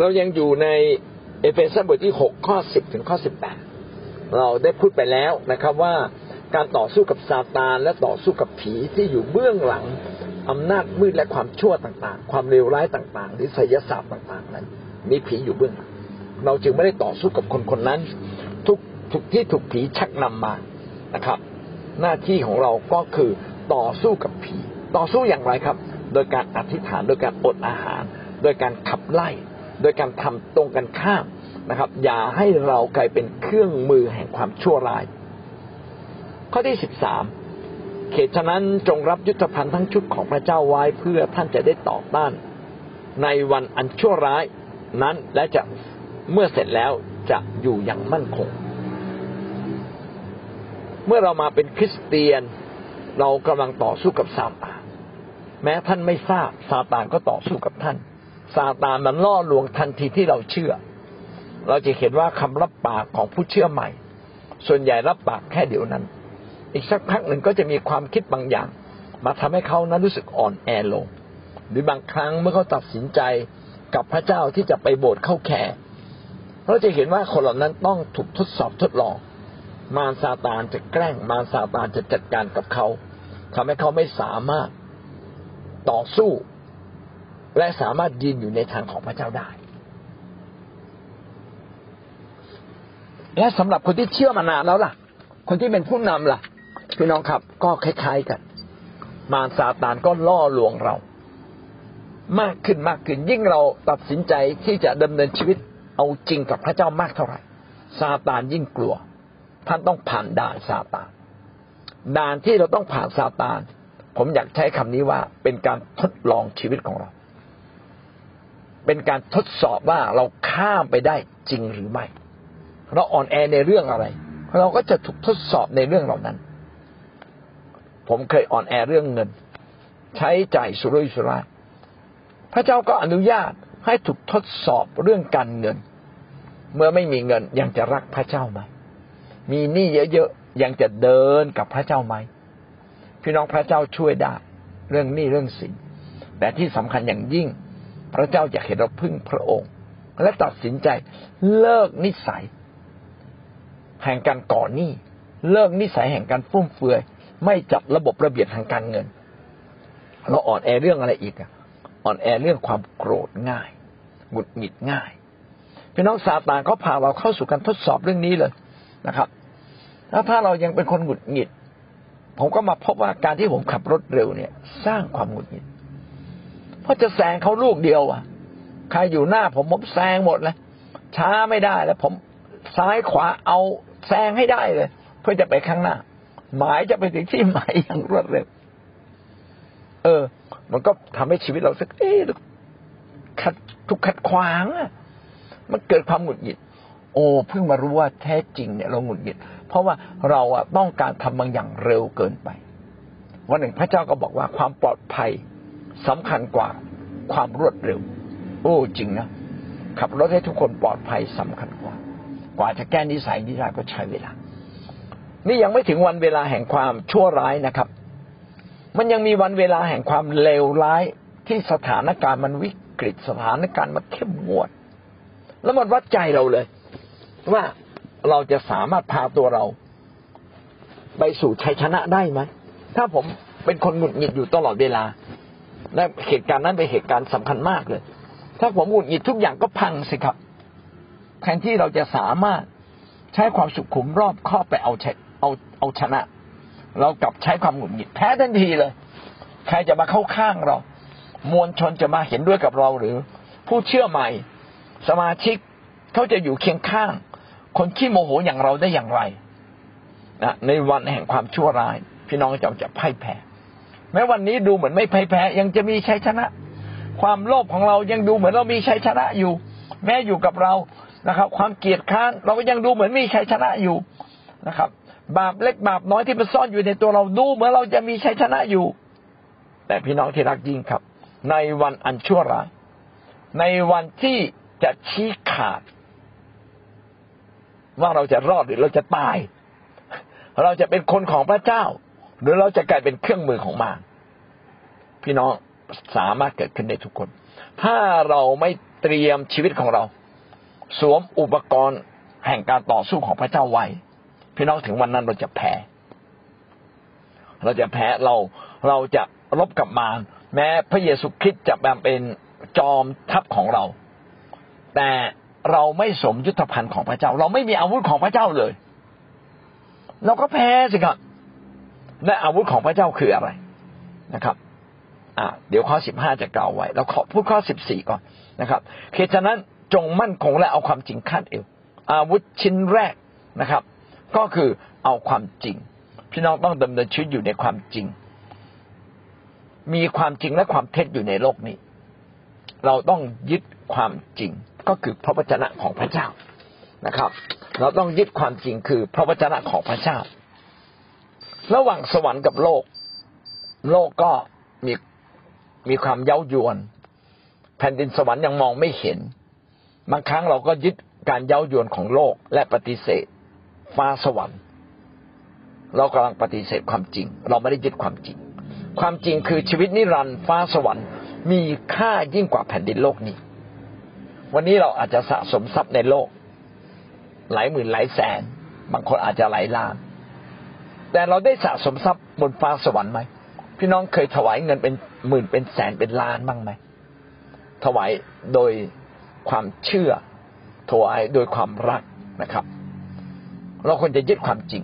เรายังอยู่ในเอเฟซัสบทที่หกข้อสิบถึงข้อสิบแปดเราได้พูดไปแล้วนะครับว่าการต่อสู้กับซาตานและต่อสู้กับผีที่อยู่เบื้องหลังอำนาจมืดและความชั่วต่างๆ ความเลวร้ายต่างๆหรือไสยศาสตร์ต่างๆนั้น มีผีอยู่เบื้องหลังเราจึงไม่ได้ต่อสู้กับคนคนนั้น ทุกทุกที่ถูกผีชักนำมานะครับ หน้าที่ของเราก็คือต่อสู้กับผี ต่อสู้อย่างไรครับ โดยการอธิษฐานโดยการอดอาหาร โดยการขับไล่ โดยการทำตรงกันข้ามนะครับ อย่าให้เรากลายเป็นเครื่องมือแห่งความชั่วร้าย ข้อที่สิบสามเขตฉะนั้นจงรับยุทธภัณฑ์ทั้งชุดของพระเจ้าไว้เพื่อท่านจะได้ต่อต้าน ในวันอันชั่วร้ายนั้นและจะเมื่อเสร็จแล้วจะอยู่อย่างมั่นคง เมื่อเรามาเป็นคริสเตียน เรากำลังต่อสู้กับซาตานแม้ท่านไม่ทราบซาตานก็ต่อสู้กับท่าน ซาตานมันล่อลวงทันทีที่เราเชื่อ เราจะเห็นว่าคำรับปากของผู้เชื่อใหม่ ส่วนใหญ่รับปากแค่เดี๋ยวนั้น อีกสักพักหนึ่งก็จะมีความคิดบางอย่าง มาทำให้เขานั้นรู้สึกอ่อนแอลง หรือบางครั้งเมื่อเขาตัดสินใจกับพระเจ้าที่จะไปโบสถ์เข้าแคร์เราจะเห็นว่าคนเหล่านั้นต้องถูกทดสอบทดลอง มารซาตานจะแกล้ง มารซาตานจะจัดการกับเขาทำให้เขาไม่สามารถต่อสู้ และสามารถยืนอยู่ในทางของพระเจ้าได้ และสำหรับคนที่เชื่อมานานแล้วล่ะ คนที่เป็นผู้นำล่ะ พี่น้องครับ ก็คล้ายๆกัน มารซาตานก็ล่อลวงเรา มากขึ้นมากขึ้น ยิ่งเราตัดสินใจที่จะดำเนินชีวิตเอาจริงกับพระเจ้ามากเท่าไหร่ซาตานยิ่งกลัว ท่านต้องผ่านด่านซาตานด่านที่เราต้องผ่านซาตาน ผมอยากใช้คำนี้ว่าเป็นการทดลองชีวิตของเรา เป็นการทดสอบว่าเราข้ามไปได้จริงหรือไม่ เราอ่อนแอในเรื่องอะไร เราก็จะถูกทดสอบในเรื่องเหล่านั้น ผมเคยอ่อนแอเรื่องเงิน ใช้จ่ายสุรุ่ยสุร่ายพระเจ้าก็อนุญาตให้ถูกทดสอบเรื่องการเงิน เมื่อไม่มีเงินยังจะรักพระเจ้าไหมมีหนี้เยอะๆยังจะเดินกับพระเจ้าไหมพี่น้องพระเจ้าช่วยได้ เรื่องหนี้เรื่องสินแต่ที่สำคัญอย่างยิ่ง พระเจ้าอยากเห็นเราพึ่งพระองค์ และตัดสินใจเลิกนิสัย แห่งการก่อหนี้เลิกนิสัยแห่งการฟุ่มเฟือย ไม่จับระบบระเบียบทางการเงิน เราอ่อนแอเรื่องอะไรอีกอ่อนแอเรื่องความโกรธง่ายหงุดหงิดง่ายพี่น้องซาตานเขาพาเราเข้าสู่การทดสอบเรื่องนี้เลยนะครับแล้วถ้าเรายังเป็นคนหงุดหงิด ผมก็มาพบว่าการที่ผมขับรถเร็วเนี่ย สร้างความหงุดหงิด ราะจะแซงเขาลูกเดียว อะ ใครอยู่หน้าผมผมแซงหมดเลยช้าไม่ได้แล้ว ผมซ้ายขวาเอาแซงให้ได้เลย เพื่อจะไปข้างหน้า หมายจะไปถึงที่หมายอย่างรวดเร็วเออ มันก็ทำให้ชีวิตเราสักเอ๊ะขัดถูกขัดขวางอะมันเกิดความหงุดหงิด โอ้เพิ่งมารู้ว่าแท้จริงเนี่ยเราหงุดหงิด เพราะว่าเราอะต้องการทำบางอย่างเร็วเกินไป วันหนึ่งพระเจ้าก็บอกว่าความปลอดภัย สำคัญกว่าความรวดเร็ว โอ้จริงนะขับรถให้ทุกคนปลอดภัยสำคัญกว่า กว่าจะแก้นิสัยนี้ได้ก็ใช้เวลา นี่ยังไม่ถึงวันเวลาแห่งความชั่วร้ายนะครับ มันยังมีวันเวลาแห่งความเลวร้ายที่สถานการณ์มันวิกฤตสถานการณ์มันเข้มงวด แล้วมันวัดใจเราเลย ว่าเราจะสามารถพาตัวเรา ไปสู่ชัยชนะได้ไหมถ้าผมเป็นคนหงุดหงิดอยู่ตลอดเวลา และเหตุการณ์นั้นเป็นเหตุการณ์สำคัญมากเลย ถ้าผมหงุดหงิดทุกอย่างก็พังสิครับ แทนที่เราจะสามารถใช้ความสุขุมรอบครอบไปเอาเอาเอาชนะ เรากลับใช้ความหงุดหงิดแพ้ทันทีเลย ใครจะมาเข้าข้างเรา มวลชนจะมาเห็นด้วยกับเราหรือ ผู้เชื่อใหม่ สมาชิกเขาจะอยู่เคียงข้าง คนขี้โมโหอย่างเราได้อย่างไรนะในวันแห่งความชั่วร้าย พี่น้องจะจะพ่ายแพ้ แม้วันนี้ดูเหมือนไม่พ่ายแพ้ยังจะมีชัยชนะ ความโลภของเรายังดูเหมือนเรามีชัยชนะอยู่ แม้อยู่กับเรานะครับ ความเกลียดค้านเราก็ยังดูเหมือนมีชัยชนะอยู่นะครับ บาปเล็กบาปน้อยที่มันซ่อนอยู่ในตัวเราดูเหมือนเราจะมีชัยชนะอยู่ แต่พี่น้องที่รักยิ่งครับ ในวันอันชั่วร้ายในวันที่จะชี้ขาด ว่าเราจะรอดหรือเราจะตาย เราจะเป็นคนของพระเจ้า หรือเราจะกลายเป็นเครื่องมือของมารพี่น้องสามารถเกิดขึ้นได้ทุกคน ถ้าเราไม่เตรียมชีวิตของเรา สวมอุปกรณ์แห่งการต่อสู้ของพระเจ้าไว้ พี่น้องถึงวันนั้นเราจะแพ้เราจะแพ้เราเราจะรบกับมารแม้พระเยซูคริสต์จะแบบเป็นจอมทัพของเรา แต่เราไม่สมยุทธภัณฑ์ของพระเจ้า เราไม่มีอาวุธของพระเจ้าเลย เราก็แพ้สิครับ และอาวุธของพระเจ้าคืออะไรนะครับอ่าเดี๋ยวข้อสิบห้าจะกล่าวไว้เราขอพูดข้อสิบสี่ก่อนนะครับเหตุฉะนั้นจงมั่นคงและเอาความจริงคาดเอว อาวุธชิ้นแรกนะครับ ก็คือเอาความจริง พี่น้องต้องดำเนินชีวิตอยู่ในความจริง มีความจริงและความเท็จอยู่ในโลกนี้ เราต้องยึดความจริงก็คือพระวจนะของพระเจ้านะครับ เราต้องยึดความจริงคือพระวจนะของพระเจ้า ระหว่างสวรรค์กับโลก โลกก็มีมีความเย้ายวน แผ่นดินสวรรค์ยังมองไม่เห็น บางครั้งเราก็ยึดการเย้ายวนของโลกและปฏิเสธ ฟ้าสวรรค์ เรากำลังปฏิเสธความจริง เราไม่ได้ยึดความจริง ความจริงคือชีวิตนิรันดร์ฟ้าสวรรค์ มีค่ายิ่งกว่าแผ่นดินโลกนี้ วันนี้เราอาจจะสะสมทรัพย์ในโลก หลายหมื่นหลายแสน บางคนอาจจะหลายล้าน แต่เราได้สะสมทรัพย์บนฟ้าสวรรค์ไหมพี่น้องเคยถวายเงินเป็นหมื่นเป็นแสนเป็นล้านบ้างไหมถวายโดยความเชื่อถวายโดยความรักนะครับ เราควรจะยึดความจริง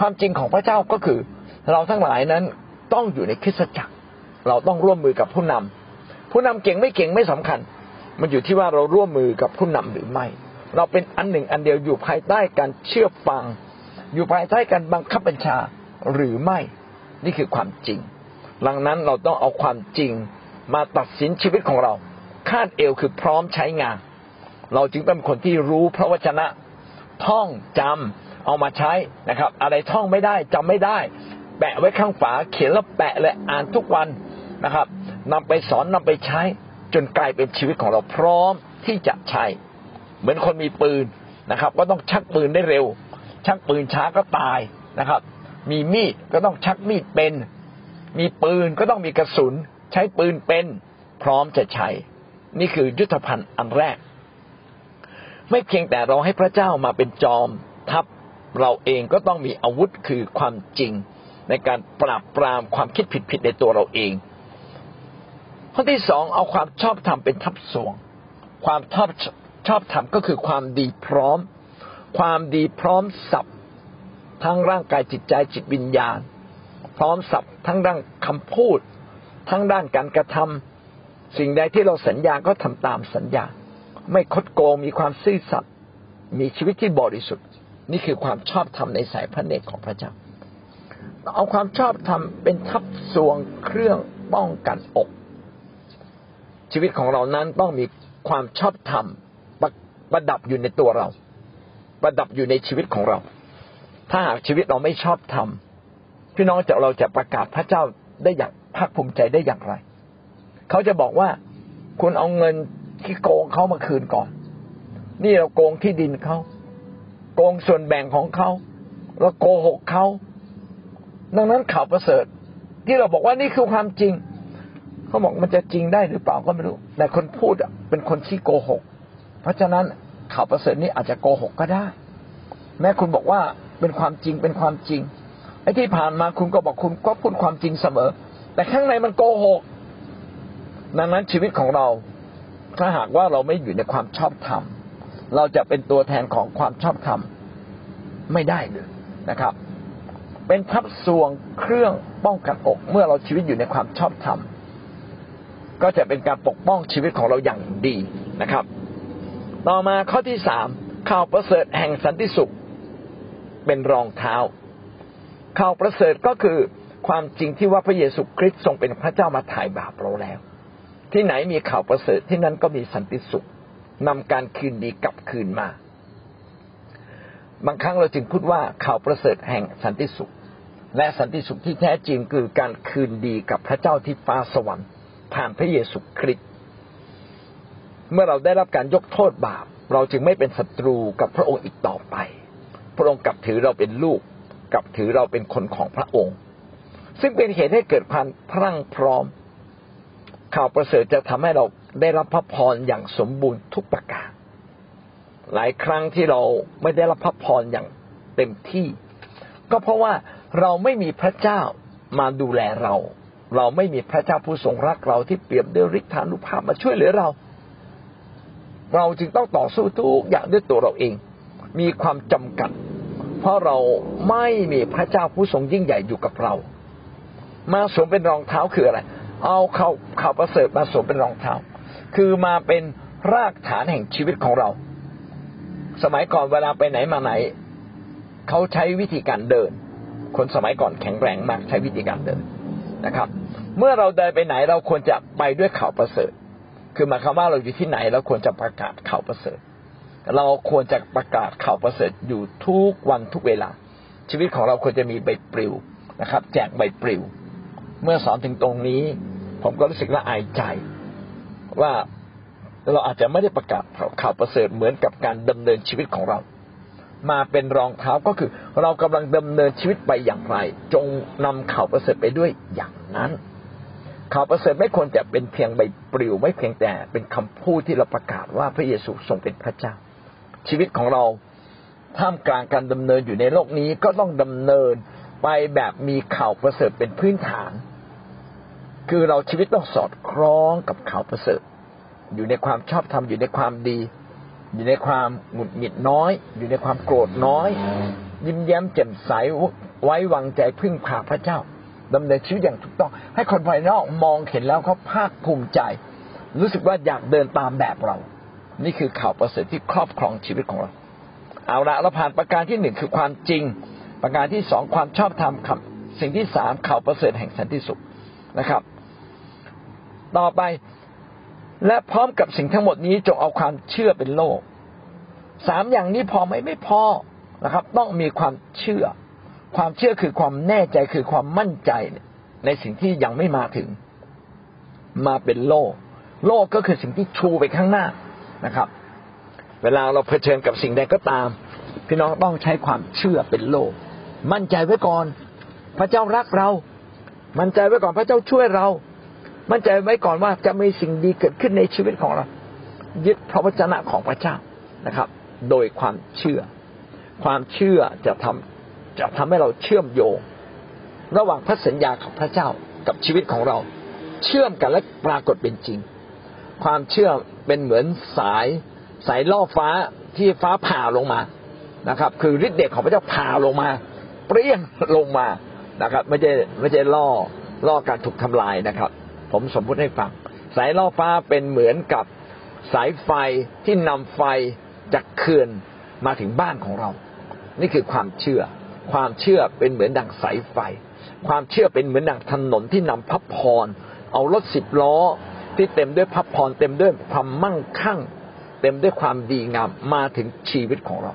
ความจริงของพระเจ้าก็คือ เราทั้งหลายนั้นต้องอยู่ในคริสตจักร เราต้องร่วมมือกับผู้นำผู้นำเก่งไม่เก่งไม่สำคัญ มันอยู่ที่ว่าเราร่วมมือกับผู้นำหรือไม่ เราเป็นอันหนึ่งอันเดียวอยู่ภายใต้การเชื่อฟัง อยู่ภายใต้การบังคับบัญชาหรือไม่ นี่คือความจริง ดังนั้นเราต้องเอาความจริงมาตัดสินชีวิตของเรา คาดเอวคือพร้อมใช้งาน เราจึงเป็นคนที่รู้พระวจนะ ท่องจำเอามาใช้นะครับ อะไรท่องไม่ได้จำไม่ได้ แปะไว้ข้างฝา เขียนแล้วแปะเลยอ่านทุกวันนะครับนำไปสอนนำไปใช้ จนกลายเป็นชีวิตของเราพร้อมที่จะใช้ เหมือนคนมีปืนนะครับ ก็ต้องชักปืนได้เร็ว ชักปืนช้าก็ตายนะครับ มีมีดก็ต้องชักมีดเป็น มีปืนก็ต้องมีกระสุน ใช้ปืนเป็นพร้อมจะใช้ นี่คือยุทธภัณฑ์อันแรก ไม่เพียงแต่เราให้พระเจ้ามาเป็นจอมทัพเราเองก็ต้องมีอาวุธคือความจริง ในการปราบปรามความคิดผิดๆในตัวเราเอง ข้อที่สองเอาความชอบธรรมเป็นทัพสวง ความชอบชอบธรรมก็คือความดีพร้อม ความดีพร้อมสับทั้งร่างกายจิตใจจิตวิญญาณ พร้อมสับทั้งด้านคำพูด ทั้งด้านการกระทำสิ่งใดที่เราสัญญาก็ทำตามสัญญา ไม่คดโกงมีความซื่อสัตย์มีชีวิตที่บริสุทธิ์ นี่คือความชอบธรรมในสายพระเนตรของพระเจ้าเอาความชอบธรรมเป็นทับสวงเครื่องป้องกันอก ชีวิตของเรานั้นต้องมีความชอบธรรมประประดับอยู่ในตัวเรา ประดับอยู่ในชีวิตของเรา ถ้าหากชีวิตเราไม่ชอบธรรมพี่น้องจะเราจะประกาศพระเจ้าได้อย่างภาคภูมิใจได้อย่างไร เขาจะบอกว่าคุณเอาเงินที่โกงเขามาคืนก่อน นี่เราโกงที่ดินเขาโกงส่วนแบ่งของเขาเราโกหกเขาดังนั้นข่าวประเสริฐ ที่เราบอกว่านี่คือความจริง เขาบอกมันจะจริงได้หรือเปล่าก็ไม่รู้ แต่คนพูดเป็นคนที่โกหก เพราะฉะนั้น ข่าวประเสริฐนี้อาจจะโกหกก็ได้ แม้คุณบอกว่าเป็นความจริงเป็นความจริงไอ้ที่ผ่านมาคุณก็บอกคุณก็พูดความจริงเสมอ แต่ข้างในมันโกหกดังนั้นชีวิตของเรา ถ้าหากว่าเราไม่อยู่ในความชอบธรรมเราจะเป็นตัวแทนของความชอบธรรมไม่ได้เลยนะครับ เป็นทับสวงเครื่องป้องกันอกเมื่อเราชีวิตอยู่ในความชอบธรรมก็จะเป็นการปกป้องชีวิตของเราอย่างดีนะครับ ต่อมาข้อที่สามข่าวประเสริฐแห่งสันติสุข เป็นรองเท้าข่าวประเสริฐก็คือความจริงที่ว่าพระเยซูคริสต์ทรงเป็นพระเจ้ามาถ่ายบาปเราแล้ว ที่ไหนมีข่าวประเสริฐที่นั่นก็มีสันติสุขนำการคืนดีกลับคืนมา บางครั้งเราจึงพูดว่าข่าวประเสริฐแห่งสันติสุข และสันติสุขที่แท้จริงคือการคืนดีกับพระเจ้าที่ฟ้าสวรรค์ผ่านพระเยซูคริสต์ เมื่อเราได้รับการยกโทษบาป เราจึงไม่เป็นศัตรูกับพระองค์อีกต่อไป พระองค์กลับถือเราเป็นลูกกับถือเราเป็นคนของพระองค์ ซึ่งเป็นเหตุให้เกิดพันพรั่งพร้อม ข่าวประเสริฐจะทำให้เราได้รับพระพรอย่างสมบูรณ์ทุกประการหลายครั้งที่เราไม่ได้รับพระพรอย่างเต็มที่ ก็เพราะว่าเราไม่มีพระเจ้ามาดูแลเรา เราไม่มีพระเจ้าผู้ทรงรักเราที่เปรียบด้วยฤทธานุภาพมาช่วยเหลือเรา เราจึงต้องต่อสู้ทุกอย่างด้วยตัวเราเอง มีความจำกัด เพราะเราไม่มีพระเจ้าผู้ทรงยิ่งใหญ่อยู่กับเรา มาสวมเป็นรองเท้าคืออะไร เอาข่าวข่าวประเสริฐมาสวมเป็นรองเท้า คือมาเป็นรากฐานแห่งชีวิตของเรา สมัยก่อนเวลาไปไหนมาไหน เขาใช้วิธีการเดิน คนสมัยก่อนแข็งแรงมากใช้วิธีการเดินนะครับ เมื่อเราเดินไปไหนเราควรจะไปด้วยข่าวประเสริฐ คือหมายความว่าเราอยู่ที่ไหนเราควรจะประกาศข่าวประเสริฐ เราควรจะประกาศข่าวประเสริฐอยู่ทุกวันทุกเวลา ชีวิตของเราควรจะมีใบปลิวนะครับ แจกใบปลิว เมื่อสอนถึงตรงนี้ ผมก็รู้สึกละอายใจ ว่าเราอาจจะไม่ได้ประกาศข่าวประเสริฐเหมือนกับการดำเนินชีวิตของเรา มาเป็นรองเท้าก็คือ เรากำลังดำเนินชีวิตไปอย่างไร จงนำข่าวประเสริฐไปด้วยอย่างนั้น ข่าวประเสริฐไม่ควรจะเป็นเพียงใบปลิวไม่เพียงแต่เป็นคำพูดที่เราประกาศว่าพระเยซูทรงเป็นพระเจ้า ชีวิตของเราท่ามกลางการดำเนินอยู่ในโลกนี้ก็ต้องดำเนินไปแบบมีข่าวประเสริฐเป็นพื้นฐาน คือเราชีวิตต้องสอดคล้องกับข่าวประเสริฐ อยู่ในความชอบธรรมอยู่ในความดี อยู่ในความหงุดหงิดน้อย อยู่ในความโกรธน้อย ยิ้มแย้มแจ่มใสไว้วางใจพึ่งพาพระเจ้า ดำเนินชีวิตอย่างถูกต้อง ให้คนภายนอกมองเห็นแล้วเขาภาคภูมิใจ รู้สึกว่าอยากเดินตามแบบเรา นี่คือข่าวประเสริฐที่ครอบครองชีวิตของเรา เอาละเราผ่านประการที่หนึ่งคือความจริง ประการที่สองความชอบธรรมคำสิ่งที่สามข่าวประเสริฐแห่งสันติสุขนะครับ ต่อไปและพร้อมกับสิ่งทั้งหมดนี้จงเอาความเชื่อเป็นโลกสามอย่างนี้พอไหมไม่พอนะครับ ต้องมีความเชื่อ ความเชื่อคือความแน่ใจคือความมั่นใจในสิ่งที่ยังไม่มาถึง มาเป็นโลก โลกก็คือสิ่งที่ชูไปข้างหน้านะครับ เวลาเราเผชิญกับสิ่งใดก็ตาม พี่น้องต้องใช้ความเชื่อเป็นโลก มั่นใจไว้ก่อน พระเจ้ารักเรา มั่นใจไว้ก่อนพระเจ้าช่วยเรา มั่นใจไว้ก่อนว่าจะมีสิ่งดีเกิดขึ้นในชีวิตของเรา ยึดพระวจนะของพระเจ้านะครับ โดยความเชื่อ ความเชื่อจะทำ จะทำให้เราเชื่อมโยง ระหว่างพระสัญญาของพระเจ้ากับชีวิตของเรา เชื่อมกันและปรากฏเป็นจริง ความเชื่อเป็นเหมือนสายสายล่อฟ้าที่ฟ้าผ่าลงมานะครับ คือฤทธิ์เดชของพระเจ้าผ่าลงมา เปรี้ยงลงมานะครับ ไม่ใช่ไม่ใช่ล่อล่อการถูกทำลายนะครับ ผมสมมุติให้ฟังสายล่อฟ้าเป็นเหมือนกับสายไฟที่นำไฟจากเขื่อนมาถึงบ้านของเรา นี่คือความเชื่อ ความเชื่อเป็นเหมือนดังสายไฟ ความเชื่อเป็นเหมือนดังถนนที่นำพับพร เอารถสิบล้อ ที่เต็มด้วยพับพร เต็มด้วยความมั่งคั่ง เต็มด้วยความดีงามมาถึงชีวิตของเรา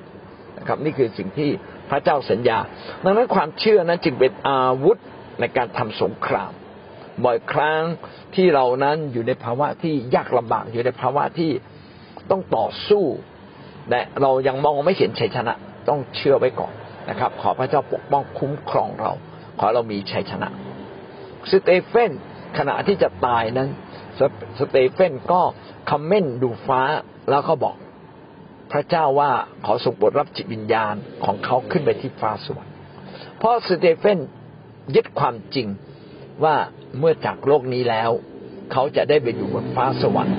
นะครับ นี่คือสิ่งที่พระเจ้าสัญญา ดังนั้นความเชื่อนั้นจึงเป็นอาวุธในการทำสงคราม บ่อยครั้งที่เรานั้นอยู่ในภาวะที่ยากลำบากอยู่ในภาวะที่ต้องต่อสู้และเรายังมองไม่เห็นชัยชนะ ต้องเชื่อไว้ก่อน นะครับ ขอพระเจ้าปกป้องคุ้มครองเรา ขอเรามีชัยชนะ สเตเฟนขณะที่จะตายนั้น สเตเฟนก็คอมเมนต์ดูฟ้าแล้วก็บอกพระเจ้าว่าขอส่งโปรดรับจิตวิญญาณของเขาขึ้นไปที่ฟ้าสวรรค์เพราะสเตเฟนยึดความจริงว่าเมื่อจากโลกนี้แล้ว เขาจะได้ไปอยู่บนฟ้าสวรรค์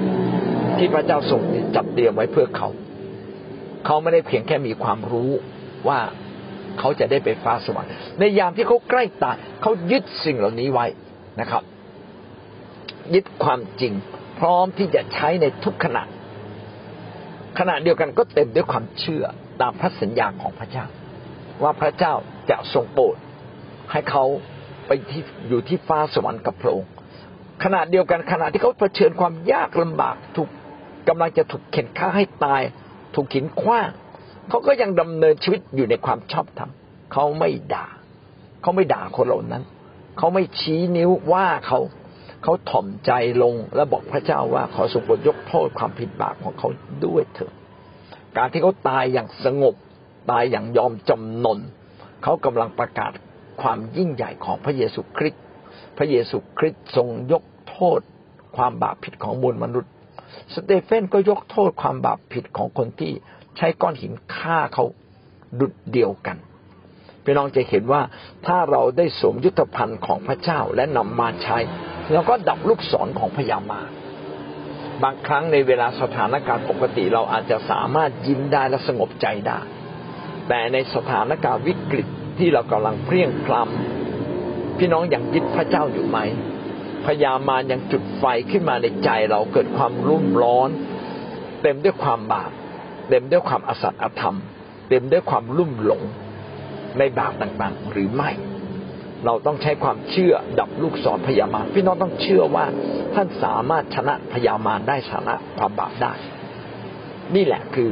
ที่พระเจ้าทรงจัดเตรียมไว้เพื่อเขา เขาไม่ได้เพียงแค่มีความรู้ว่า เขาจะได้ไปฟ้าสวรรค์ในยามที่เขาใกล้ตายเขายึดสิ่งเหล่านี้ไว้นะครับ ยึดความจริง พร้อมที่จะใช้ในทุกขณะขณะเดียวกันก็เต็มด้วยความเชื่อตามพระสัญญาของพระเจ้า ว่าพระเจ้าจะทรงโปรดให้เขาไปที่อยู่ที่ฟ้าสวรรค์กับพระองค์ขณะเดียวกันขณะที่เขาเผชิญความยากลำบากถูกกำลังจะถูกเข็นฆ่าให้ตาย ถูกขินคว้าง เขาก็ยังดำเนินชีวิตอยู่ในความชอบธรรมเขาไม่ด่า เขาไม่ด่าคนเหล่านั้น เขาไม่ชี้นิ้วว่าเขาเขาถ่อมใจลงและบอกพระเจ้าว่าขอทรงโปรดยกโทษความผิดบาปของเขาด้วยเถิดการที่เขาตายอย่างสงบ ตายอย่างยอมจำนนเขากำลังประกาศความยิ่งใหญ่ของพระเยซูคริสต์พระเยซูคริสต์ทรงยกโทษความบาปผิดของมวลมนุษย์ สเตเฟนก็ยกโทษความบาปผิดของคนที่ ใช้ก้อนหินฆ่าเขาดุจเดียวกันพี่น้องจะเห็นว่าถ้าเราได้สวมยุทธภัณฑ์ของพระเจ้าและนำมาใช้เราก็ดับลูกศรของพญามารบางครั้งในเวลาสถานการณ์ปกติเราอาจจะสามารถยิ้มได้และสงบใจได้ แต่ในสถานการณ์วิกฤตที่เรากำลังเพลียงพลำพี่น้องยังยึดพระเจ้าอยู่ไหมพยามารยังจุดไฟขึ้นมาในใจเราเกิดความรุ่มร้อน เต็มด้วยความบาป เต็มด้วยความอสัตย์อธรรม เต็มด้วยความลุ่มหลงในบาปต่างๆ หรือไม่ เราต้องใช้ความเชื่อดับลูกศรพยามารพี่น้องต้องเชื่อว่าท่านสามารถชนะพยามารได้ชนะความบาปได้ นี่แหละคือ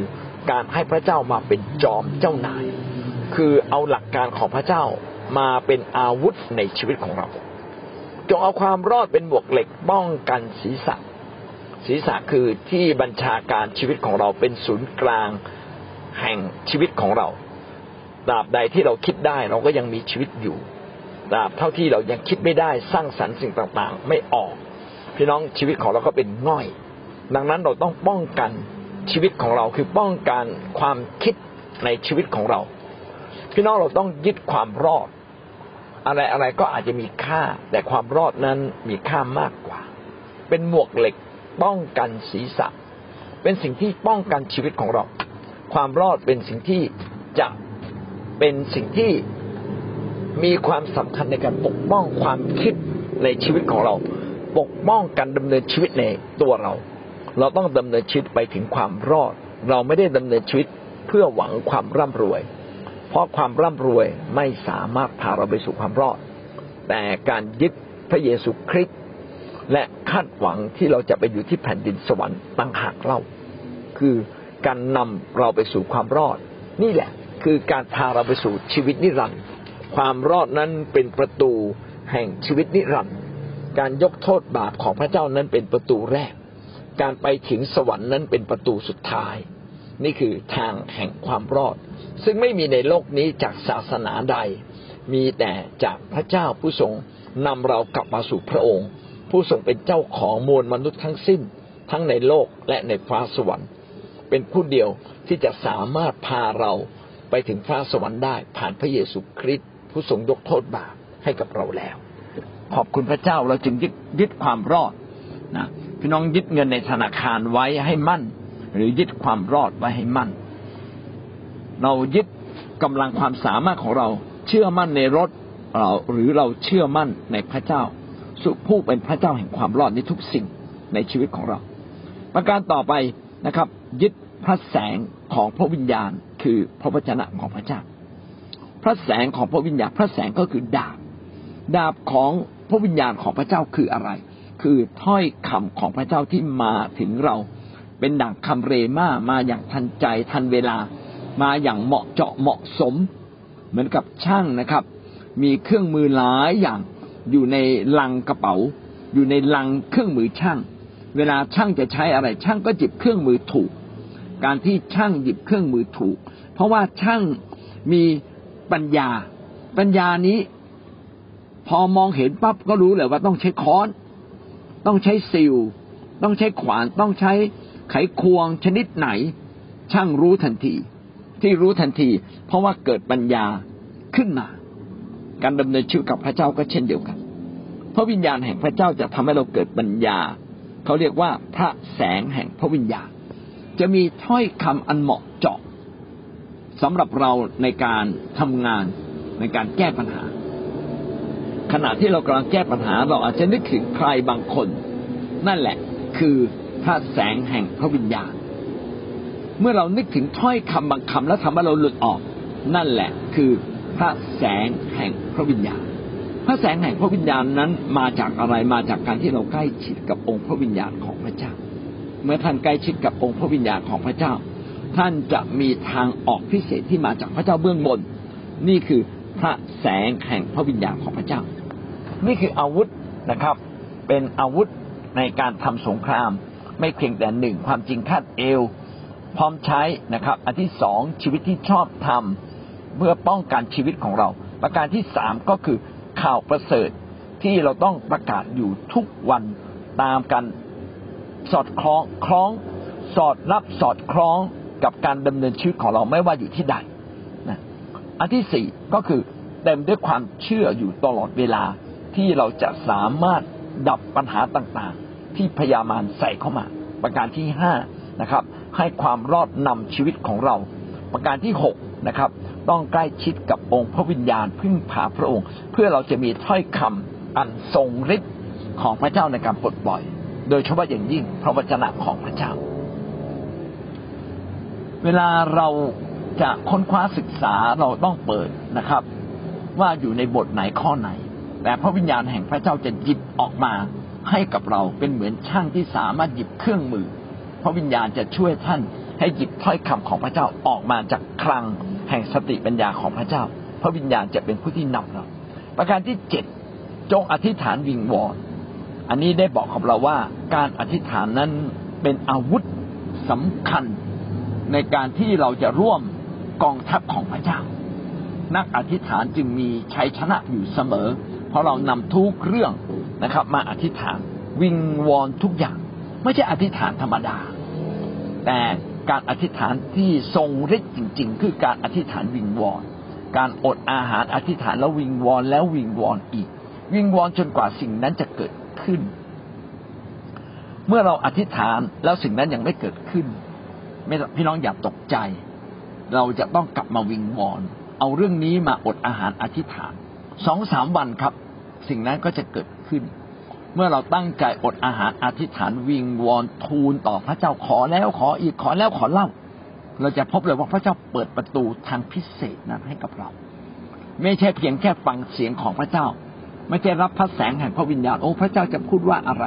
การให้พระเจ้ามาเป็นจอมเจ้านาย คือเอาหลักการของพระเจ้ามาเป็นอาวุธในชีวิตของเรา จงเอาความรอดเป็นบวกเหล็กป้องกันศีรษะ ศีรษะคือที่บัญชาการชีวิตของเราเป็นศูนย์กลางแห่งชีวิตของเราตราบใดที่เราคิดได้เราก็ยังมีชีวิตอยู่ตราบเท่าที่เรายังคิดไม่ได้สร้างสรรค์สิ่งต่างๆ ไม่ออก พี่น้องชีวิตของเราก็เป็นง่อย ดังนั้นเราต้องป้องกันชีวิตของเราคือป้องกันความคิดในชีวิตของเรา พี่น้องเราต้องยึดความรอด อะไรอะไรก็อาจจะมีค่า แต่ความรอดนั้นมีค่ามากกว่า เป็นหมวกเหล็ก ป้องกันศีรษะ เป็นสิ่งที่ป้องกันชีวิตของเรา ความรอดเป็นสิ่งที่จะเป็นสิ่งที่มีความสำคัญในการปกป้องความคิดในชีวิตของเรา ปกป้องการดำเนินชีวิตในตัวเรา เราต้องดำเนินชีวิตไปถึงความรอด เราไม่ได้ดำเนินชีวิตเพื่อหวังความร่ำรวย เพราะความร่ำรวยไม่สามารถพาเราไปสู่ความรอด แต่การยึดพระเยซูคริสต์ และคาดหวังที่เราจะไปอยู่ที่แผ่นดินสวรรค์ตั้งหากเล่า คือการนำเราไปสู่ความรอด นี่แหละ คือการพาเราไปสู่ชีวิตนิรันดร์ความรอดนั้นเป็นประตูแห่งชีวิตนิรันดร์การยกโทษบาปของพระเจ้านั้นเป็นประตูแรก การไปถึงสวรรค์นั้นเป็นประตูสุดท้าย นี่คือทางแห่งความรอด ซึ่งไม่มีในโลกนี้จากศาสนาใด มีแต่จากพระเจ้าผู้ทรงนำเรากลับมาสู่พระองค์ ผู้ทรงเป็นเจ้าของมวลมนุษย์ทั้งสิ้น ทั้งในโลกและในฟ้าสวรรค์ เป็นผู้เดียวที่จะสามารถพาเราไปถึงฟ้าสวรรค์ได้ ผ่านพระเยซูคริสต์ผู้ทรงยกโทษบาปให้กับเราแล้ว ขอบคุณพระเจ้าเราจึงยึดยึดความรอดนะพี่น้องยึดเงินในธนาคารไว้ให้มั่น หรือยึดความรอดไว้ให้มั่น เรายึดกำลังความสามารถของเราเชื่อมั่นในรถเราหรือเราเชื่อมั่นในพระเจ้า สุผู้เป็นพระเจ้าแห่งความรอดในทุกสิ่งในชีวิตของเรา ประการต่อไปนะครับ ยึดพระแสงของพระวิญญาณ คือพระวจนะของพระเจ้า พระแสงของพระวิญญาณ พระแสงก็คือดาบ ดาบของพระวิญญาณของพระเจ้าคืออะไร คือถ้อยคำของพระเจ้าที่มาถึงเรา เป็นดั่งคำเรมามาอย่างทันใจทันเวลา มาอย่างเหมาะเจาะเหมาะสม เหมือนกับช่างนะครับ มีเครื่องมือหลายอย่าง อยู่ในลังกระเป๋า อยู่ในลังเครื่องมือช่าง เวลาช่างจะใช้อะไรช่างก็จิบเครื่องมือถูก การที่ช่างหยิบเครื่องมือถูก เพราะว่าช่างมีปัญญา ปัญญานี้ พอมองเห็นปั๊บก็รู้เลยว่าต้องใช้ค้อน ต้องใช้ซิลต้องใช้ขวานต้องใช้ไขควงชนิดไหน ช่างรู้ทันที ที่รู้ทันที เพราะว่าเกิดปัญญาขึ้นมา การดำเนินชีวิตกับพระเจ้าก็เช่นเดียวกัน พระวิญญาณแห่งพระเจ้าจะทำให้เราเกิดปัญญา เขาเรียกว่าพระแสงแห่งพระวิญญาณ จะมีถ้อยคำอันเหมาะเจาะสำหรับเราในการทำงานในการแก้ปัญหา ขณะที่เรากำลังแก้ปัญหา เราอาจจะนึกถึงใครบางคน นั่นแหละคือพระแสงแห่งพระวิญญาณ เมื่อเรานึกถึงถ้อยคำบางคำแล้วทำให้เราหลุดออก นั่นแหละคือ พระแสงแห่งพระวิญญาณ พระแสงแห่งพระวิญญาณนั้นมาจากอะไรมาจากการที่เราใกล้ชิดกับองค์พระวิญญาณของพระเจ้า เมื่อท่านใกล้ชิดกับองค์พระวิญญาณของพระเจ้า ท่านจะมีทางออกพิเศษที่มาจากพระเจ้าเบื้องบน นี่คือพระแสงแห่งพระวิญญาณของพระเจ้า นี่คืออาวุธนะครับ เป็นอาวุธในการทำสงคราม ไม่เพียงแต่หนึ่งความจริงคาดเอว พร้อมใช้นะครับ อันที่สองชีวิตที่ชอบทำ เพื่อป้องกันชีวิตของเรา ประการที่สามก็คือข่าวประเสริฐที่เราต้องประกาศอยู่ทุกวันตามกันสอดคล้องคล้อง สอดรับสอดคล้องกับการดำเนินชีวิตของเราไม่ว่าอยู่ที่ใดนะอันที่สี่ก็คือเต็มด้วยความเชื่ออยู่ตลอดเวลาที่เราจะสามารถดับปัญหาต่างๆ ที่พยามารใส่เข้ามา ประการที่ห้านะครับ ให้ความรอดนำชีวิตของเรา ประการที่หกนะครับ ต้องใกล้ชิดกับองค์พระวิญญาณพึ่งพาพระองค์ เพื่อเราจะมีถ้อยคำอันทรงฤทธิ์ของพระเจ้าในการปลดปล่อย โดยเฉพาะอย่างยิ่งพระวจนะของพระเจ้า เวลาเราจะค้นคว้าศึกษาเราต้องเปิดนะครับ ว่าอยู่ในบทไหนข้อไหน แต่พระวิญญาณแห่งพระเจ้าจะหยิบออกมาให้กับเราเป็นเหมือนช่างที่สามารถหยิบเครื่องมือ พระวิญญาณจะช่วยท่านให้หยิบถ้อยคำของพระเจ้าออกมาจากคลัง แห่งสติปัญญาของพระเจ้า พระวิญญาณจะเป็นผู้ที่นำเรา ประการที่เจ็ดจงอธิษฐานวิงวอน อันนี้ได้บอกกับเราว่าการอธิษฐานนั้นเป็นอาวุธสำคัญในการที่เราจะร่วมกองทัพของพระเจ้า นักอธิษฐานจึงมีชัยชนะอยู่เสมอ เพราะเรานำทุกเรื่องนะครับ มาอธิษฐานวิงวอนทุกอย่าง ไม่ใช่อธิษฐานธรรมดา แต่ การอธิษฐานที่ทรงฤทธิ์จริง ๆ คือการอธิษฐานวิงวอน การอดอาหารอธิษฐานแล้ววิงวอนแล้ววิงวอนอีก วิงวอนจนกว่าสิ่งนั้นจะเกิดขึ้น เมื่อเราอธิษฐานแล้วสิ่งนั้นยังไม่เกิดขึ้นไม่พี่น้องอย่าตกใจ เราจะต้องกลับมาวิงวอน เอาเรื่องนี้มาอดอาหารอธิษฐานสองสามวันครับ สิ่งนั้นก็จะเกิดขึ้น เมื่อเราตั้งใจอดอาหารอธิษฐานวิงวอนทูลต่อพระเจ้าขอแล้วขออีกขอแล้วขอเล่า เราจะพบเลยว่าพระเจ้าเปิดประตูทางพิเศษนั้นให้กับเรา ไม่ใช่เพียงแค่ฟังเสียงของพระเจ้า ไม่ใช่รับพระแสงแห่งพระวิญญาณโอ้พระเจ้าจะพูดว่าอะไร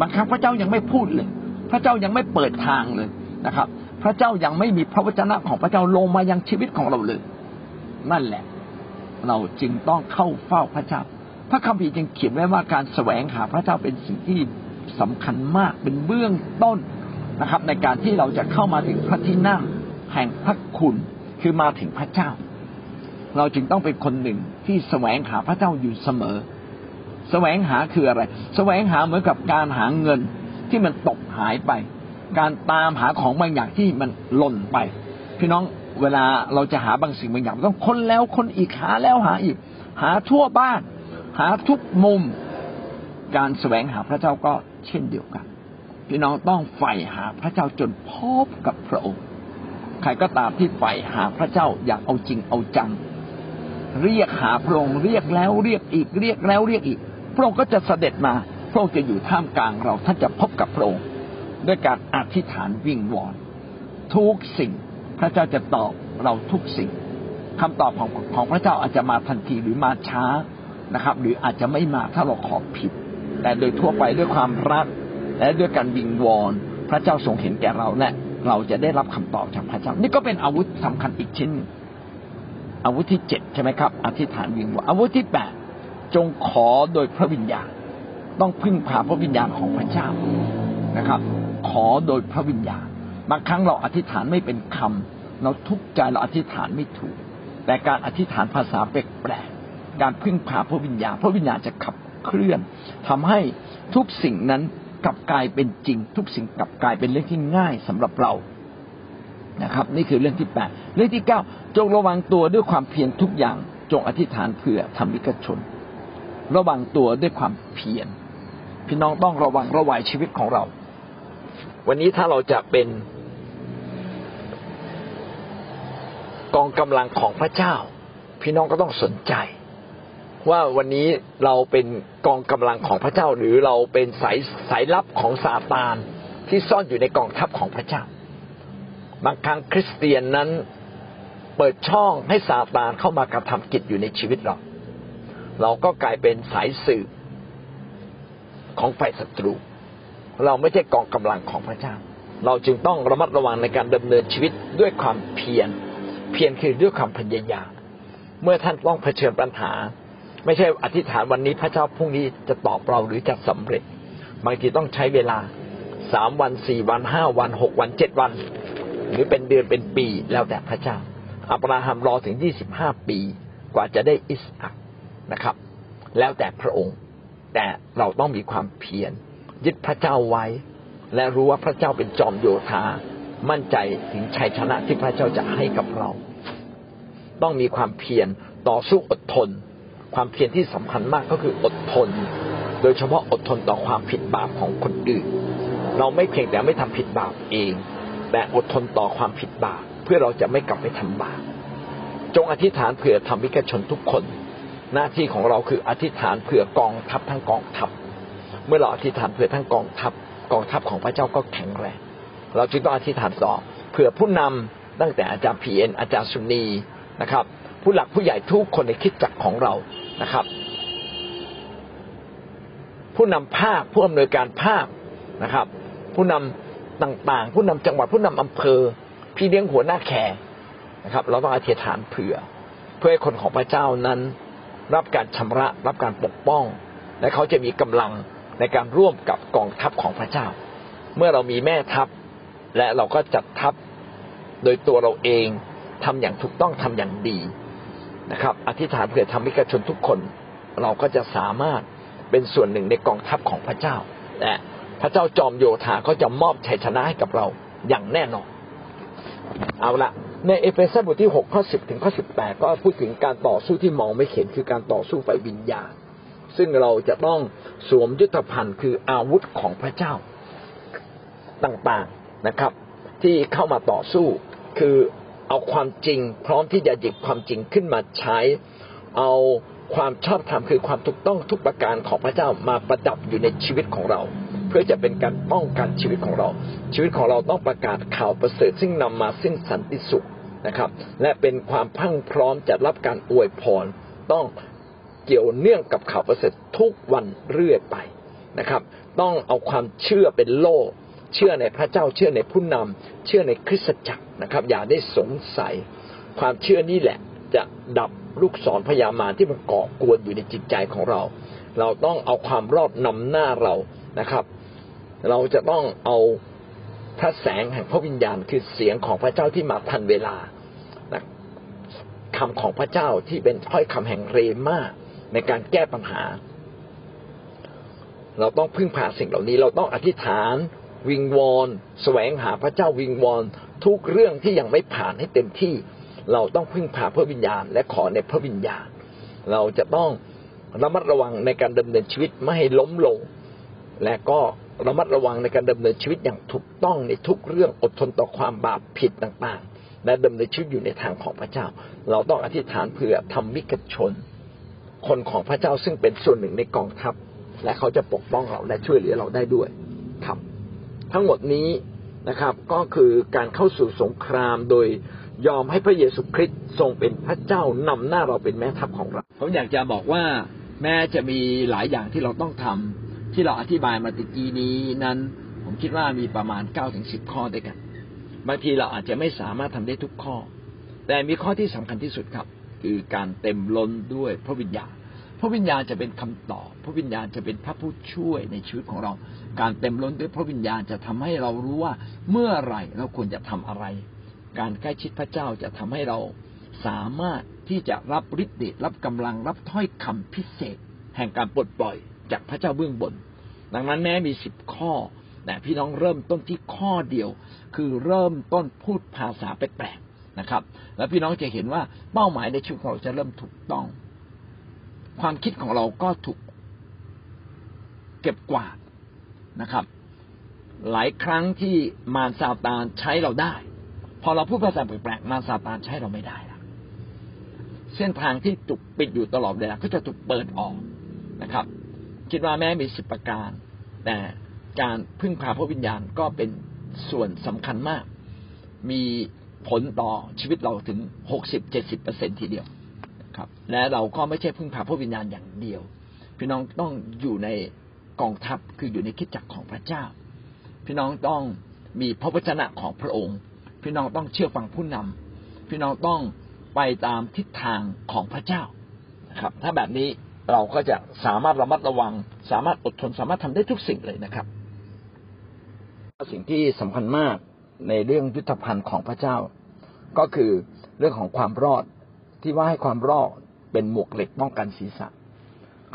บางครั้งพระเจ้ายังไม่พูดเลย พระเจ้ายังไม่เปิดทางเลยนะครับ พระเจ้ายังไม่มีพระวจนะของพระเจ้าลงมายังชีวิตของเราเลย นั่นแหละ เราจึงต้องเข้าเฝ้าพระเจ้า พระคัมภีร์จึงเขียนไว้ว่าการแสวงหาพระเจ้าเป็นสิ่งที่สำคัญมากเป็นเบื้องต้นนะครับ ในการที่เราจะเข้ามาถึงพระที่นั่งแห่งพระคุณคือมาถึงพระเจ้า เราจึงต้องเป็นคนหนึ่งที่แสวงหาพระเจ้าอยู่เสมอ แสวงหาคืออะไร แสวงหาเหมือนกับการหาเงินที่มันตกหายไป การตามหาของบางอย่างที่มันหล่นไป พี่น้องเวลาเราจะหาบางสิ่งบางอย่างต้องค้นแล้วค้นอีกหาแล้วหาอีก หาทั่วบ้าน หาทุกมุมการแสวงหาพระเจ้าก็เช่นเดียวกัน พี่น้องต้องใฝ่หาพระเจ้าจนพบกับพระองค์ ใครก็ตามที่ใฝ่หาพระเจ้าอยากเอาจริงเอาจัง เรียกหาพระองค์เรียกแล้วเรียกอีกเรียกแล้วเรียกอีก พระองค์ก็จะเสด็จมา พระองค์จะอยู่ท่ามกลางเราท่านจะพบกับพระองค์ ด้วยการอธิษฐานวิงวอนทุกสิ่งพระเจ้าจะตอบเราทุกสิ่งคำตอบของของพระเจ้าอาจจะมาทันทีหรือมาช้า นะครับ หรืออาจจะไม่มาถ้าเราขอผิด แต่โดยทั่วไปด้วยความรัก และด้วยการวิงวอนพระเจ้าทรงเห็นแก่เราและเราจะได้รับคำตอบจากพระเจ้า นี่ก็เป็นอาวุธสำคัญอีกชิ้น อาวุธที่เจ็ดใช่ไหมครับ อธิษฐานวิงวอนอาวุธที่แปดจงขอโดยพระวิญญาณ ต้องพึ่งพาพระวิญญาณของพระเจ้านะครับ ขอโดยพระวิญญาณ บางครั้งเราอธิษฐานไม่เป็นคำเราทุกข์ใจเราอธิษฐานไม่ถูก แต่การอธิษฐานภาษาแปลก การพึ่งพาพระวิญญาณพระวิญญาณจะขับเคลื่อนทำให้ทุกสิ่งนั้นกลับกลายเป็นจริง ทุกสิ่งกลับกลายเป็นเรื่องที่ง่ายสำหรับเรานะครับ นี่คือเรื่องที่แปดเรื่องที่เก้าจงระวังตัวด้วยความเพียรทุกอย่างจงอธิษฐานเผื่อธรรมิกชน ระวังตัวด้วยความเพียรพี่น้องต้องระวังระวัยชีวิตของเรา วันนี้ถ้าเราจะเป็นกองกำลังของพระเจ้า พี่น้องก็ต้องสนใจ ว่าวันนี้เราเป็นกองกำลังของพระเจ้า หรือเราเป็นสายสายลับของซาตานที่ซ่อนอยู่ในกองทัพของพระเจ้า บางครั้งคริสเตียนนั้นเปิดช่องให้ซาตานเข้ามากระทำกิจอยู่ในชีวิตเรา เราก็กลายเป็นสายสืบของฝ่ายศัตรู เราไม่ใช่กองกำลังของพระเจ้า เราจึงต้องระมัดระวังในการดำเนินชีวิตด้วยความเพียร เพียรคือด้วยความพยายาม เมื่อท่านต้องเผชิญปัญหา ไม่ใช่อธิษฐานวันนี้พระเจ้าพรุ่งนี้จะตอบเราหรือจะสำเร็จ บางทีต้องใช้เวลาสามวันสี่วันห้าวันหกวันเจ็ดวัน หรือเป็นเดือนเป็นปีแล้วแต่พระเจ้าอับราฮัมรอถึงยี่สิบห้าปี กว่าจะได้อิสอักนะครับ แล้วแต่พระองค์ แต่เราต้องมีความเพียรยึดพระเจ้าไว้ และรู้ว่าพระเจ้าเป็นจอมโยธามั่นใจถึงชัยชนะที่พระเจ้าจะให้กับเรา ต้องมีความเพียรต่อสู้อดทน ความเพียรที่สำคัญมากก็คืออดทน โดยเฉพาะอดทนต่อความผิดบาปของคนอื่น เราไม่เพียงแต่ไม่ทำผิดบาปเอง แต่อดทนต่อความผิดบาปเพื่อเราจะไม่กลับไปทำบาปจงอธิษฐานเผื่อธรรมิกชนทุกคน หน้าที่ของเราคืออธิษฐานเผื่อกองทัพทั้งกองทัพ เมื่อเราอธิษฐานเผื่อทั้งกองทัพ กองทัพของพระเจ้าก็แข็งแรงเราจึงต้องอธิษฐานต่อเผื่อผู้นำตั้งแต่อาจารย์พีเอ็นอาจารย์สุนีนะครับ ผู้หลักผู้ใหญ่ทุกคนในคิดจักรของเรานะครับ ผู้นำภาคผู้อำนวยการภาคนะครับ ผู้นำต่างๆ ผู้นำจังหวัดผู้นำอำเภอ พี่เลี้ยงหัวหน้าแขกนะครับ เราต้องอธิษฐานเผื่อ เพื่อให้คนของพระเจ้านั้น รับการชำระ รับการปกป้อง และเขาจะมีกำลังในการร่วมกับกองทัพของพระเจ้า เมื่อเรามีแม่ทัพ และเราก็จัดทัพโดยตัวเราเองทำอย่างถูกต้องทำอย่างดี นะครับ อธิษฐานเผื่อธรรมิกชนทุกคน เราก็จะสามารถเป็นส่วนหนึ่งในกองทัพของพระเจ้าและพระเจ้าจอมโยธาก็จะมอบชัยชนะให้กับเราอย่างแน่นอน เอาละในเอเฟซัสบทที่หกข้อสิบถึงข้อสิบแปดก็พูดถึงการต่อสู้ที่มองไม่เห็นคือการต่อสู้ไฟวิญญาณ ซึ่งเราจะต้องสวมยุทธภัณฑ์คืออาวุธของพระเจ้าต่างๆนะครับ ที่เข้ามาต่อสู้คือ เอาความจริง พร้อมที่จะหยิบความจริงขึ้นมาใช้ เอาความชอบธรรมคือความถูกต้องทุกประการของพระเจ้ามาประดับอยู่ในชีวิตของเรา เพื่อจะเป็นการป้องกันชีวิตของเรา ชีวิตของเราต้องประกาศข่าวประเสริฐซึ่งนำมาซึ่งสันติสุขนะครับ และเป็นความพังพร้อมจะรับการอวยพรต้องเกี่ยวเนื่องกับข่าวประเสริฐทุกวันเรื่อยไปนะครับ ต้องเอาความเชื่อเป็นโล่ เชื่อในพระเจ้าเชื่อในผู้นำเชื่อในคริสตจักรนะครับ อย่าได้สงสัย ความเชื่อนี่แหละ จะดับลูกศรพยามารที่มันเก่อกวนอยู่ในจิตใจของเรา เราต้องเอาความรอดนำหน้าเรานะครับ เราจะต้องเอาพระแสงแห่งพระวิญญาณคือเสียงของพระเจ้าที่มาทันเวลาคำของพระเจ้าที่เป็นถ้อยคำแห่งเรมาในการแก้ปัญหา เราต้องพึ่งพาสิ่งเหล่านี้ เราต้องอธิษฐาน วิงวอนแสวงหาพระเจ้าวิงวอนทุกเรื่องที่ยังไม่ผ่านให้เต็มที่ เราต้องพึ่งพาพระวิญญาณ และขอในพระวิญญาณ เราจะต้องระมัดระวังในการดำเนินชีวิตไม่ให้ล้มลง และก็ระมัดระวังในการดำเนินชีวิตอย่างถูกต้องในทุกเรื่องอดทนต่อความบาปผิดต่างๆ และดำเนินชีวิตอยู่ในทางของพระเจ้า เราต้องอธิษฐานเผื่อทำมิกชน คนของพระเจ้าซึ่งเป็นส่วนหนึ่งในกองทัพ และเขาจะปกป้องเราและช่วยเหลือเราได้ด้วยครับ ทั้งหมดนี้นะครับ ก็คือการเข้าสู่สงครามโดยยอมให้พระเยซูคริสต์ทรงเป็นพระเจ้านำหน้าเราเป็นแม่ทัพของเราผมอยากจะบอกว่าแม้จะมีหลายอย่างที่เราต้องทำที่เราอธิบายมาติกี้นี้นั้น ผมคิดว่ามีประมาณเก้าถึงสิบข้อด้วยกันบางทีเราอาจจะไม่สามารถทำได้ทุกข้อ แต่มีข้อที่สำคัญที่สุดครับ คือการเต็มล้นด้วยพระวิญญาณ พระวิญญาณจะเป็นคำตอบ พระวิญญาณจะเป็นพระผู้ช่วยในชีวิตของเรา การเต็มล้นด้วยพระวิญญาณจะทำให้เรารู้ว่าเมื่อไรเราควรจะทำอะไร การใกล้ชิดพระเจ้าจะทำให้เราสามารถที่จะรับฤทธิ์เดชรับกำลังรับถ้อยคำพิเศษ แห่งการปลดปล่อยจากพระเจ้าเบื้องบน ดังนั้นแม้มีสิบข้อแต่พี่น้องเริ่มต้นที่ข้อเดียว คือเริ่มต้นพูดภาษาแปลกๆนะครับ แล้วพี่น้องจะเห็นว่าเป้าหมายในชีวิตของเราจะเริ่มถูกต้อง ความคิดของเราก็ถูกเก็บกวาดนะครับ หลายครั้งที่มารซาตานใช้เราได้ พอเราพูดภาษาแปลกๆมารซาตานใช้เราไม่ได้ละเส้นทางที่ถูกปิดอยู่ตลอดเวลาก็จะถูกเปิดออกนะครับ คิดว่าแม้มีสิบประการ แต่การพึ่งพาพระวิญญาณก็เป็นส่วนสำคัญมาก มีผลต่อชีวิตเราถึงหกสิบเจ็ดสิบเปอร์เซ็นทีเดียว ครับ และเราก็ไม่ใช่พึ่งพาพระวิญญาณอย่างเดียว พี่น้องต้องอยู่ในกองทัพคืออยู่ในคิดจักรของพระเจ้า พี่น้องต้องมีพระวจนะของพระองค์ พี่น้องต้องเชื่อฟังผู้นำพี่น้องต้องไปตามทิศทางของพระเจ้าครับ ถ้าแบบนี้เราก็จะสามารถระมัดระวัง สามารถอดทนสามารถทำได้ทุกสิ่งเลยนะครับ สิ่งที่สำคัญมากในเรื่องยุทธภัณฑ์ของพระเจ้า ก็คือเรื่องของความรอด ที่ว่าให้ความรอดเป็นหมวกเหล็กป้องกันศีรษะ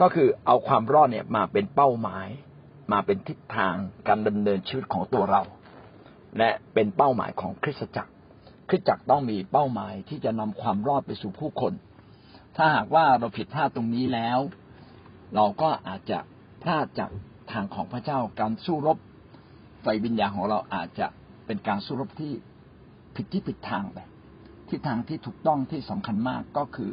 ก็คือเอาความรอดเนี่ยมาเป็นเป้าหมาย มาเป็นทิศทางการดำเนินชีวิตของตัวเรา และเป็นเป้าหมายของคริสตจักร คริสตจักรต้องมีเป้าหมายที่จะนำความรอดไปสู่ผู้คน ถ้าหากว่าเราผิดพลาดตรงนี้แล้ว เราก็อาจจะพลาดจากทางของพระเจ้าการสู้รบไฟวิญญาณของเราอาจจะเป็นการสู้รบที่ผิดที่ผิดทางไป ทิศทางที่ถูกต้องที่สำคัญมากก็คือ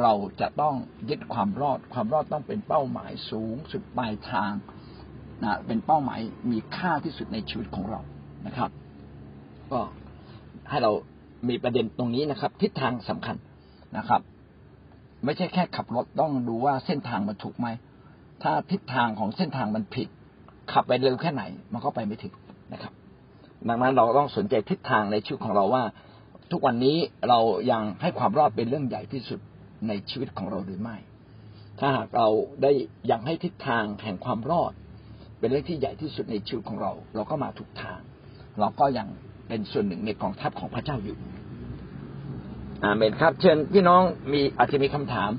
เราจะต้องยึดความรอด ความรอดต้องเป็นเป้าหมายสูงสุดปลายทางนะเป็นเป้าหมายมีค่าที่สุดในชีวิตของเรานะครับ ก็ให้เรามีประเด็นตรงนี้นะครับ ทิศทางสำคัญนะครับ ไม่ใช่แค่ขับรถต้องดูว่าเส้นทางมันถูกไหมถ้าทิศทางของเส้นทางมันผิด ขับไปเร็วแค่ไหน มันก็ไปไม่ถึงนะครับ ดังนั้นเราต้องสนใจทิศทางในชีวิตของเราว่า ทุกวันนี้เรายังให้ความรอดเป็นเรื่องใหญ่ที่สุดในชีวิตของเราหรือไม่ ถ้าหากเราได้ยังให้ทิศทางแห่งความรอด เป็นเรื่องที่ใหญ่ที่สุดในชีวิตของเรา เราก็มาถูกทาง เราก็ยังเป็นส่วนหนึ่งในกองทัพของพระเจ้าอยู่อาเมนครับ เชิญพี่น้องมีอาจจะมีคำถาม